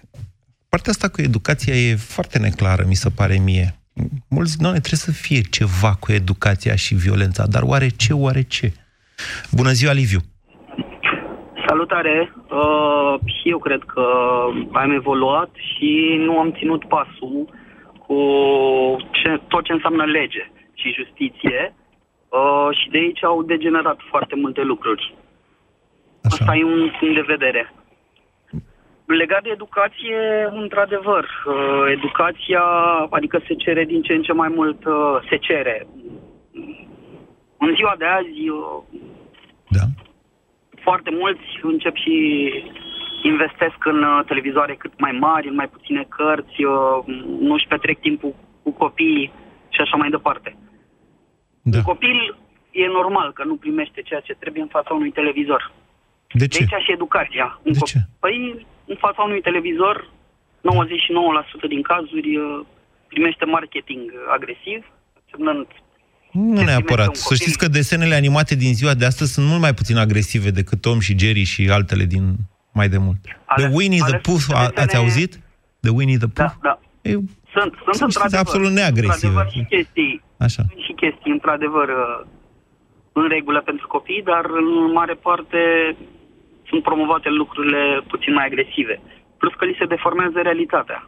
Partea asta cu educația e foarte neclară, mi se pare mie. Mulți, nu, trebuie să fie ceva cu educația și violența, dar oare ce, oare ce? Bună ziua, Liviu! Salutare! Uh, și eu cred că am evoluat și nu am ținut pasul cu ce, tot ce înseamnă lege și justiție uh, și de aici au degenerat foarte multe lucruri. Așa. Asta e un punct de vedere. Legat de educație, într-adevăr, uh, educația, adică se cere din ce în ce mai mult, uh, se cere. În ziua de azi, uh, Da. foarte mulți încep și investesc în uh, televizoare cât mai mari, în mai puține cărți, uh, nu își petrec timpul cu copiii și așa mai departe. Da. Un copil e normal că nu primește ceea ce trebuie în fața unui televizor. De De aici și educația. Un De cop- ce? Păi, în fața unui televizor, 99% din cazuri uh, primește marketing agresiv, semnând Nu neapărat. un Să copil. știți că desenele animate din ziua de astăzi sunt mult mai puțin agresive decât Tom și Jerry și altele din mai de mult. Ale- The Winnie the ale Pooh, sunt a, desene- ați auzit? The Winnie the Pooh? Da, da. E, Sunt, sunt Sunt într-adevăr. absolut neagresive. Într-adevăr și chestii, Așa. sunt și chestii, într-adevăr, uh, în regulă pentru copii, dar în mare parte sunt promovate lucrurile puțin mai agresive. Plus că li se deformează realitatea.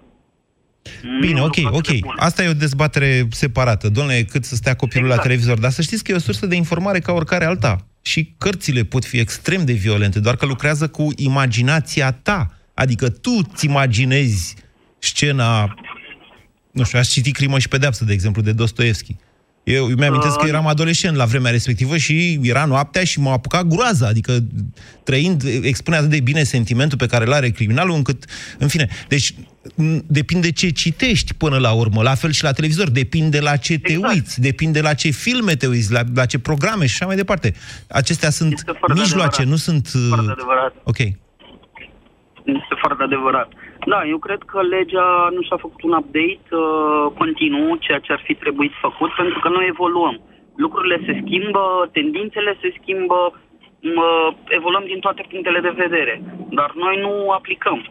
Bine, Nu ok, e un lucru ok. atât de bun. Asta e o dezbatere separată. Domnule, cât să stea copilul Exact. la televizor. Dar să știți că e o sursă de informare ca oricare alta. Și cărțile pot fi extrem de violente, doar că lucrează cu imaginația ta. Adică tu îți imaginezi scena... Nu știu, aș citi Crimă și Pedeapsă, de exemplu, de Dostoevski. Eu îmi amintesc că eram adolescent la vremea respectivă și era noaptea și m-a apucat groaza, adică trăind, expune atât de bine sentimentul pe care îl are criminalul, încât, în fine, deci m, depinde ce citești până la urmă, la fel și la televizor, depinde la ce te Exact. uiți, depinde la ce filme te uiți, la, la ce programe și așa mai departe. Acestea sunt foarte mijloace, adevărat. nu sunt... uh, Foarte adevărat. Ok. Este foarte adevărat. Da, eu cred că legea nu și-a făcut un update uh, continuu, ceea ce ar fi trebuit făcut, pentru că noi evoluăm. Lucrurile se schimbă, tendințele se schimbă, mă, evoluăm din toate punctele de vedere, dar noi nu aplicăm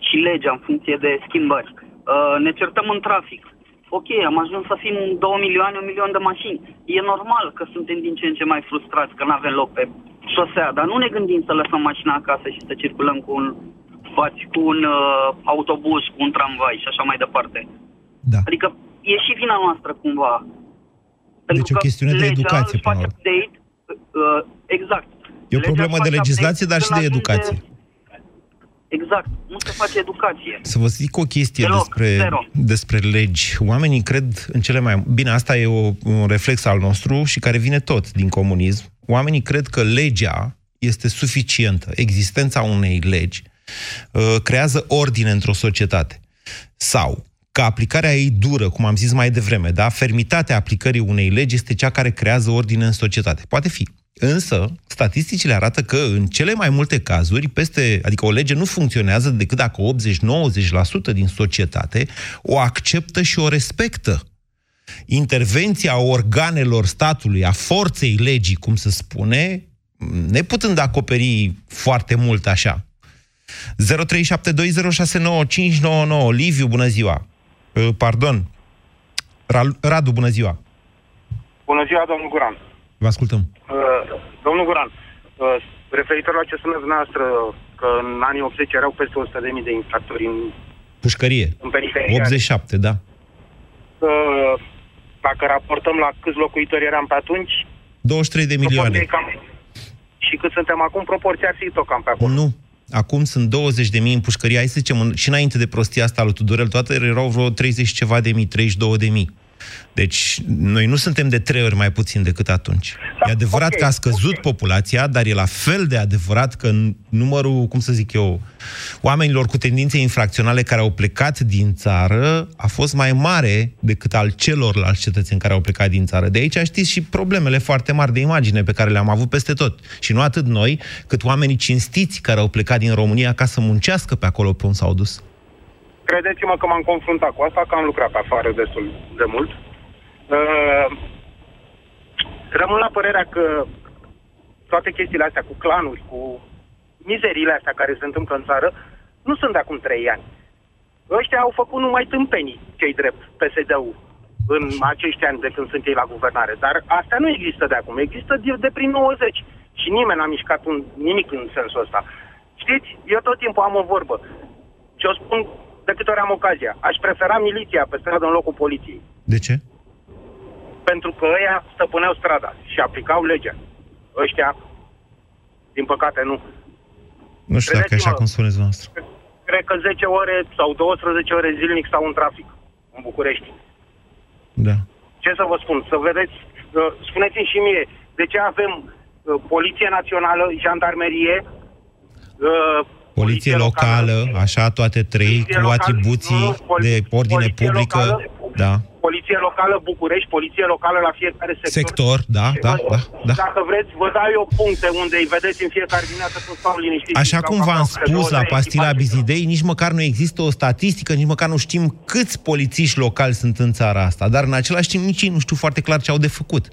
și legea în funcție de schimbări. Uh, ne certăm în trafic. Ok, am ajuns să fim 2 milioane, un milion de mașini. E normal că suntem din ce în ce mai frustrați că nu avem loc pe șosea, dar nu ne gândim să lăsăm mașina acasă și să circulăm cu un faci cu un uh, autobuz, cu un tramvai și așa mai departe. Da. Adică e și vina noastră cumva. Pentru Deci o că chestiune de legea educație, își până face la urmă. update, uh, exact. E o Legea problemă își de face legislație, update dar și când de ajunge- educație. Exact. Nu se face educație. Să vă zic o chestie Deloc, despre, zero. despre legi. Oamenii cred în cele mai... Bine, asta e o, un reflex al nostru și care vine tot din comunism. Oamenii cred că legea este suficientă. Existența unei legi uh, creează ordine într-o societate. Sau că aplicarea ei dură, cum am zis mai devreme, da? Fermitatea aplicării unei legi este cea care creează ordine în societate. Poate fi. Însă, statisticile arată că în cele mai multe cazuri, peste, adică o lege nu funcționează decât dacă 80-90% din societate o acceptă și o respectă. Intervenția organelor statului, a forței legii, cum se spune, neputând acoperi foarte mult așa. 0372069599 Liviu, bună ziua! Uh, Pardon. Ra- Radu, bună ziua! Bună ziua, domnul Guran. Vă ascultăm. Uh, domnul Guran, uh, referitor la ce spuneți dumneavoastră, că în anii 80 erau peste 100.000 de infractori în, Pușcărie. în periferie. 87, da. Uh, dacă raportăm la câți locuitori eram pe atunci, 23 de milioane. proporția e cam... Și cât suntem acum, proporția ar fi tot cam pe acolo. Nu. Acum sunt 20 de mii în pușcărie. Hai să zicem, în- și înainte de prostia asta lui Tudorel, toate erau vreo 30 și ceva de mii, 32 de mii. Deci, noi nu suntem de trei ori mai puțin decât atunci. E adevărat ok, că a scăzut populația, dar e la fel de adevărat că n- numărul, cum să zic eu, oamenilor cu tendințe infracționale care au plecat din țară a fost mai mare decât al celorlalți cetățeni care au plecat din țară. De aici știți și problemele foarte mari de imagine pe care le-am avut peste tot. Și nu atât noi, cât oamenii cinstiți care au plecat din România ca să muncească pe acolo pe unde s-au dus. Credeți-mă că m-am confruntat cu asta, că am lucrat pe afară destul de mult. Uh, rămân la părerea că toate chestiile astea cu clanuri, cu mizerile astea care se întâmplă în țară, nu sunt de acum trei ani. Ăștia au făcut numai tâmpenii, cei drept, PSD-ul, în acești ani de când sunt ei la guvernare. Dar astea nu există de acum, există de, de prin 90. Și nimeni n-a mișcat un, nimic în sensul ăsta. Știți, eu tot timpul am o vorbă. Și o spun de câte ori am ocazia. Aș prefera miliția pe stradă în locul poliției. De ce? Pentru că ăia stăpâneau strada și aplicau legea. Ăștia, din păcate, nu. Nu știu dacă e așa Credeți-mă. cum spuneți dumneavoastră. Cred că 10 ore sau 12 ore zilnic stau în trafic în București. Da. Ce să vă spun? Să vedeți, uh, spuneți-mi și mie, de ce avem uh, Poliție Națională, Jandarmerie, uh, Poliție locală, așa, toate trei, Poliție cu locală, atribuții nu, poli- de ordine poliție publică. locală, Da. Poliție locală București, Poliție locală la fiecare sector. Sector, da, da, da, da. Dacă vreți, vă dau eu puncte unde îi vedeți în fiecare dimineață cum stau liniștiți. Așa Stau cum cam v-am între spus două, la trei pastila echipaje. Bizidei, nici măcar nu există o statistică, nici măcar nu știm câți polițiști locali sunt în țara asta, dar în același timp nici ei nu știu foarte clar ce au de făcut.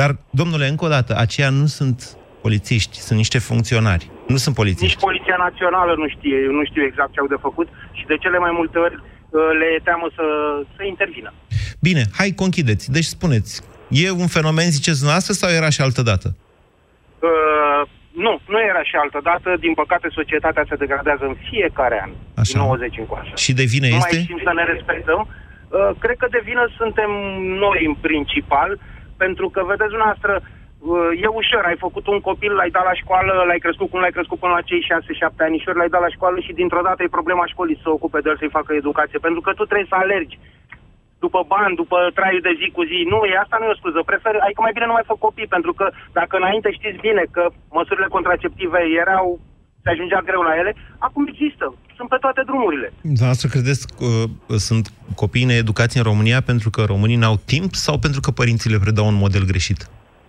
Dar, domnule, încă o dată, aceia nu sunt polițiști, sunt niște funcționari. Nu sunt polițiști. Nici Poliția Națională nu știe, nu știu exact ce au de făcut și de cele mai multe ori uh, le e teamă să, să intervină. Bine, hai, conchideți. Deci spuneți, e un fenomen, ziceți dumneavoastră, sau era și altă dată? Uh, nu, nu era și altă dată. Din păcate, societatea se degradează în fiecare an, Așa. din 90 încoace. Și de vină nu este? mai știm să ne respectăm. Uh, cred că de vină suntem noi în principal, pentru că, vedeți dumneavoastră, uh, e ușor, ai făcut un copil, l-ai dat la școală, l-ai crescut cum l-ai crescut până la cei 6-7 anișori, l-ai dat la școală și dintr-o dată e problema școlii să se ocupe de el, să-i facă educație, pentru că tu trebuie să alergi după bani, după traiul de zi cu zi. Nu, e asta nu e o scuză. Prefer, adică mai bine nu mai fac copii, pentru că dacă înainte știți bine că măsurile contraceptive erau, se ajungea greu la ele, acum există. Sunt pe toate drumurile. Dumneavoastră credeți că uh, sunt copii needucați în România pentru că românii n-au timp sau pentru că părinții le predau un model greșit?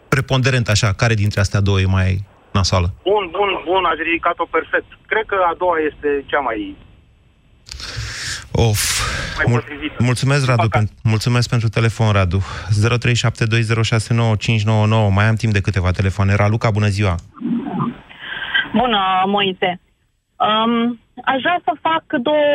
Preponderent așa, care dintre astea două e mai nasoală? Bun, bun, bun, ați ridicat-o perfect. Cred că a doua este cea mai... Of. Mul- mulțumesc, Radu, pen- mulțumesc pentru telefon, Radu. 0372069599. Mai am timp de câteva telefoane. Raluca, bună ziua! Bună, Moise. Um, aș vrea să fac două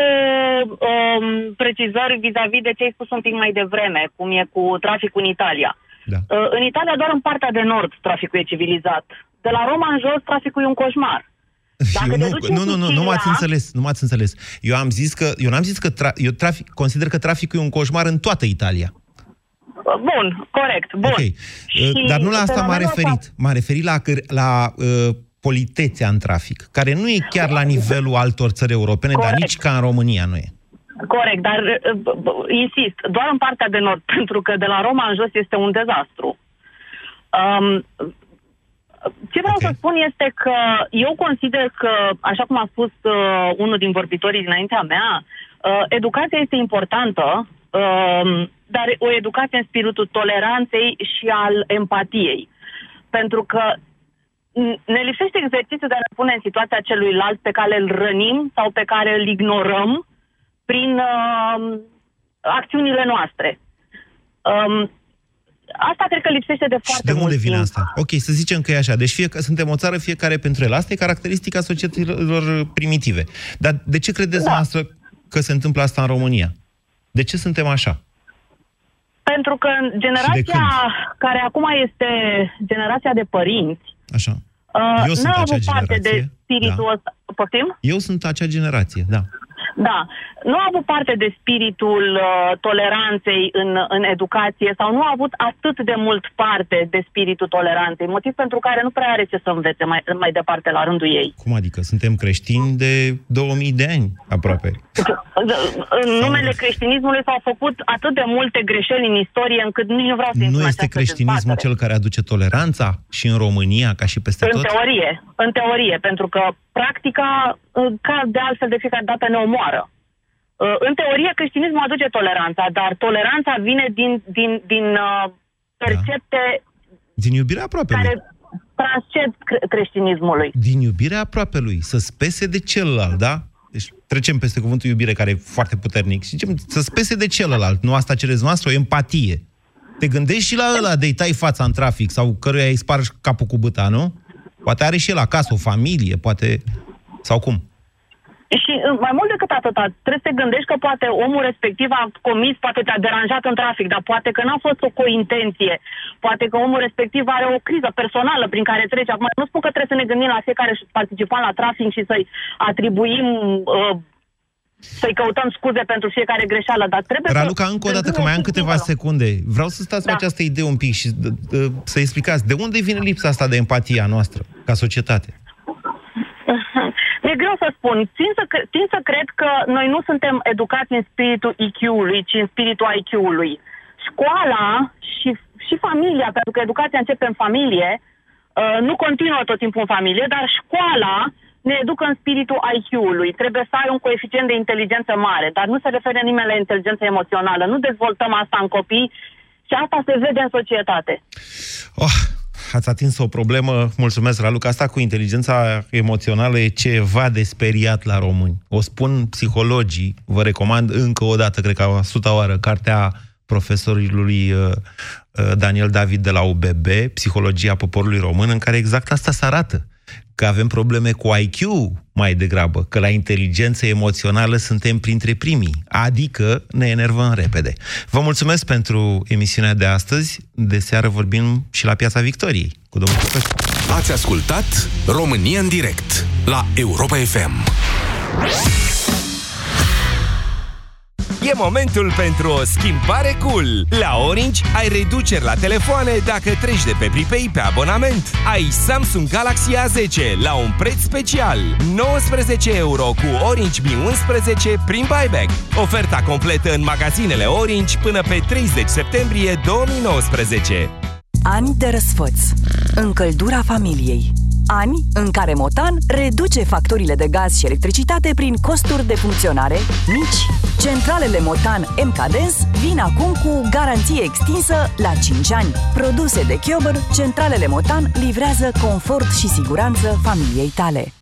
um, precizări vis-a-vis de ce ai spus un pic mai devreme, cum e cu traficul în Italia. Da. Uh, în Italia, doar în partea de nord, traficul e civilizat. De la Roma în jos, traficul e un coșmar. Dacă Eu te nu, duci în nu, nu, nu, nu Sicilia- m-ați înțeles, nu m-ați înțeles. Eu am zis că, eu n-am zis că, tra- eu trafic, consider că traficul e un coșmar în toată Italia. Uh, Bun, corect, bun. Ok. Uh, Dar nu la asta m-a fenomenul referit. M-a referit la, căr- la uh, politețea în trafic, care nu e chiar la nivelul altor țări europene, Corect. dar nici ca în România nu e. Corect, dar uh, insist, doar în partea de nord, pentru că de la Roma în jos este un dezastru. Um, ce vreau okay. să spun este că eu consider că, așa cum a spus uh, unul din vorbitorii dinaintea mea, uh, educația este importantă, uh, dar o educație în spiritul toleranței și al empatiei. Pentru că ne lipsește exercițiul de a ne pune în situația celuilalt pe care îl rănim sau pe care îl ignorăm prin uh, acțiunile noastre. Um, asta cred că lipsește de foarte și de unde vine timp. asta? Ok, să zicem că e așa. Deci fie că suntem o țară fiecare pentru el. Asta e caracteristica societăților primitive. Dar de ce credeți da. noastră că se întâmplă asta în România? De ce suntem așa? Pentru că generația care acum este generația de părinți, Așa. uh, Eu sunt n-a acea avut parte generație, de spiritul da. ăsta. Poftim? Eu sunt acea generație, da. Da. Nu a avut parte de spiritul uh, toleranței în, în educație sau nu a avut atât de mult parte de spiritul toleranței, motiv pentru care nu prea are ce să învețe mai, mai departe la rândul ei. Cum adică? Suntem creștini de 2000 de ani, aproape. În numele creștinismului s-au făcut atât de multe greșeli în istorie încât nici nu vreau să intru Nu în este această creștinismul dezbatere. cel care aduce toleranța și în România, ca și peste În tot? teorie, în teorie, pentru că practica, uh, ca de altfel de fiecare dată, ne omoară. Uh, În teorie, creștinismul aduce toleranța, dar toleranța vine din, din, din uh, percepte Din iubirea aproape care transced cre- creștinismului. Din iubirea aproape lui, să spese de celălalt, da? Deci trecem peste cuvântul iubire, care e foarte puternic, și zicem să spese de celălalt. Nu asta cereți noastră, o empatie. Te gândești și la ăla de-i tai fața în trafic sau căruia îi spargi capul cu băta, nu? Poate are și el acasă o familie, poate... Sau cum? Și uh, mai mult decât atâta, trebuie să te gândești că poate omul respectiv a comis, poate te-a deranjat în trafic, dar poate că n-a fost o cointenție. Poate că omul respectiv are o criză personală prin care trece. Acum nu spun că trebuie să ne gândim la fiecare participant la trafic și să-i atribuim uh, să-i căutăm scuze pentru fiecare greșeală, dar trebuie Raluca, să... încă o dată, că mai am câteva secunde. Vreau să stați da. pe această idee un pic și d- d- să explicați. De unde vine lipsa asta de empatie a noastră, ca societate? Mi-e greu să spun. Țin să, cre- țin să cred că noi nu suntem educați în spiritul IQ-ului, ci în spiritul IQ-ului. Școala și, și familia, pentru că educația începe în familie, uh, nu continuă tot timpul în familie, dar școala ne educă în spiritul IQ-ului. Trebuie să ai un coeficient de inteligență mare, dar nu se referă nimeni la inteligență emoțională. Nu dezvoltăm asta în copii și asta se vede în societate. Oh, ați atins o problemă, mulțumesc, Raluca. Asta cu inteligența emoțională e ceva de speriat la români. O spun psihologii, vă recomand încă o dată, cred că a suta oară, cartea profesorului uh, uh, Daniel David de la UBB, Psihologia poporului român, în care exact asta se arată. Că avem probleme cu IQ mai degrabă, că la inteligență emoțională suntem printre primii, adică ne enervăm repede. Vă mulțumesc pentru emisiunea de astăzi. De seară vorbim și la Piața Victoriei cu domnul Popescu. Ați ascultat România în direct la Europa FM. E momentul pentru o schimbare cool. La Orange ai reduceri la telefoane dacă treci de pe Pripei pe abonament. Ai Samsung Galaxy A10 la un preț special. 19 euro cu Orange Mi 11 prin buyback. Oferta completă în magazinele Orange până pe 30 septembrie 2019. Ani de răsfăț. Încăldura familiei. Ani în care Motan reduce facturile de gaz și electricitate prin costuri de funcționare mici. Centralele Motan MKDens vin acum cu garanție extinsă la 5 ani. Produse de Chiober, centralele Motan livrează confort și siguranță familiei tale.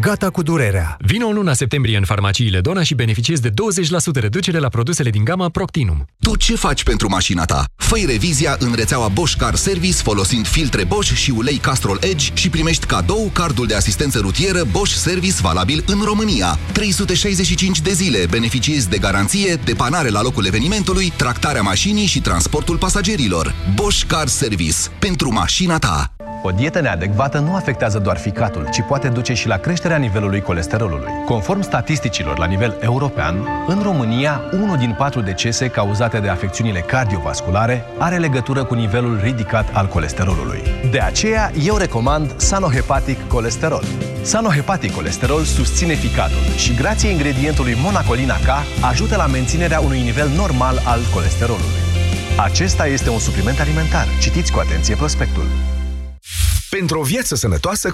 Gata cu durerea. Vino în luna septembrie în farmaciile Dona și beneficiezi de 20% reducere la produsele din gama Proctinum. Tu ce faci pentru mașina ta? Făi revizia în rețeaua Bosch Car Service folosind filtre Bosch și ulei Castrol Edge și primești cadou cardul de asistență rutieră Bosch Service valabil în România. 365 de zile beneficiezi de garanție, depanare la locul evenimentului, tractarea mașinii și transportul pasagerilor. Bosch Car Service. Pentru mașina ta. O dietă neadecvată nu afectează doar ficatul, ci poate duce și la creșterea nivelului colesterolului. Conform statisticilor la nivel european, în România, unul din patru decese cauzate de afecțiunile cardiovasculare are legătură cu nivelul ridicat al colesterolului. De aceea, eu recomand Sanohepatic Colesterol. Sanohepatic Colesterol susține ficatul și, grație ingredientului monacolina K, ajută la menținerea unui nivel normal al colesterolului. Acesta este un supliment alimentar. Citiți cu atenție prospectul. Pentru o viață sănătoasă,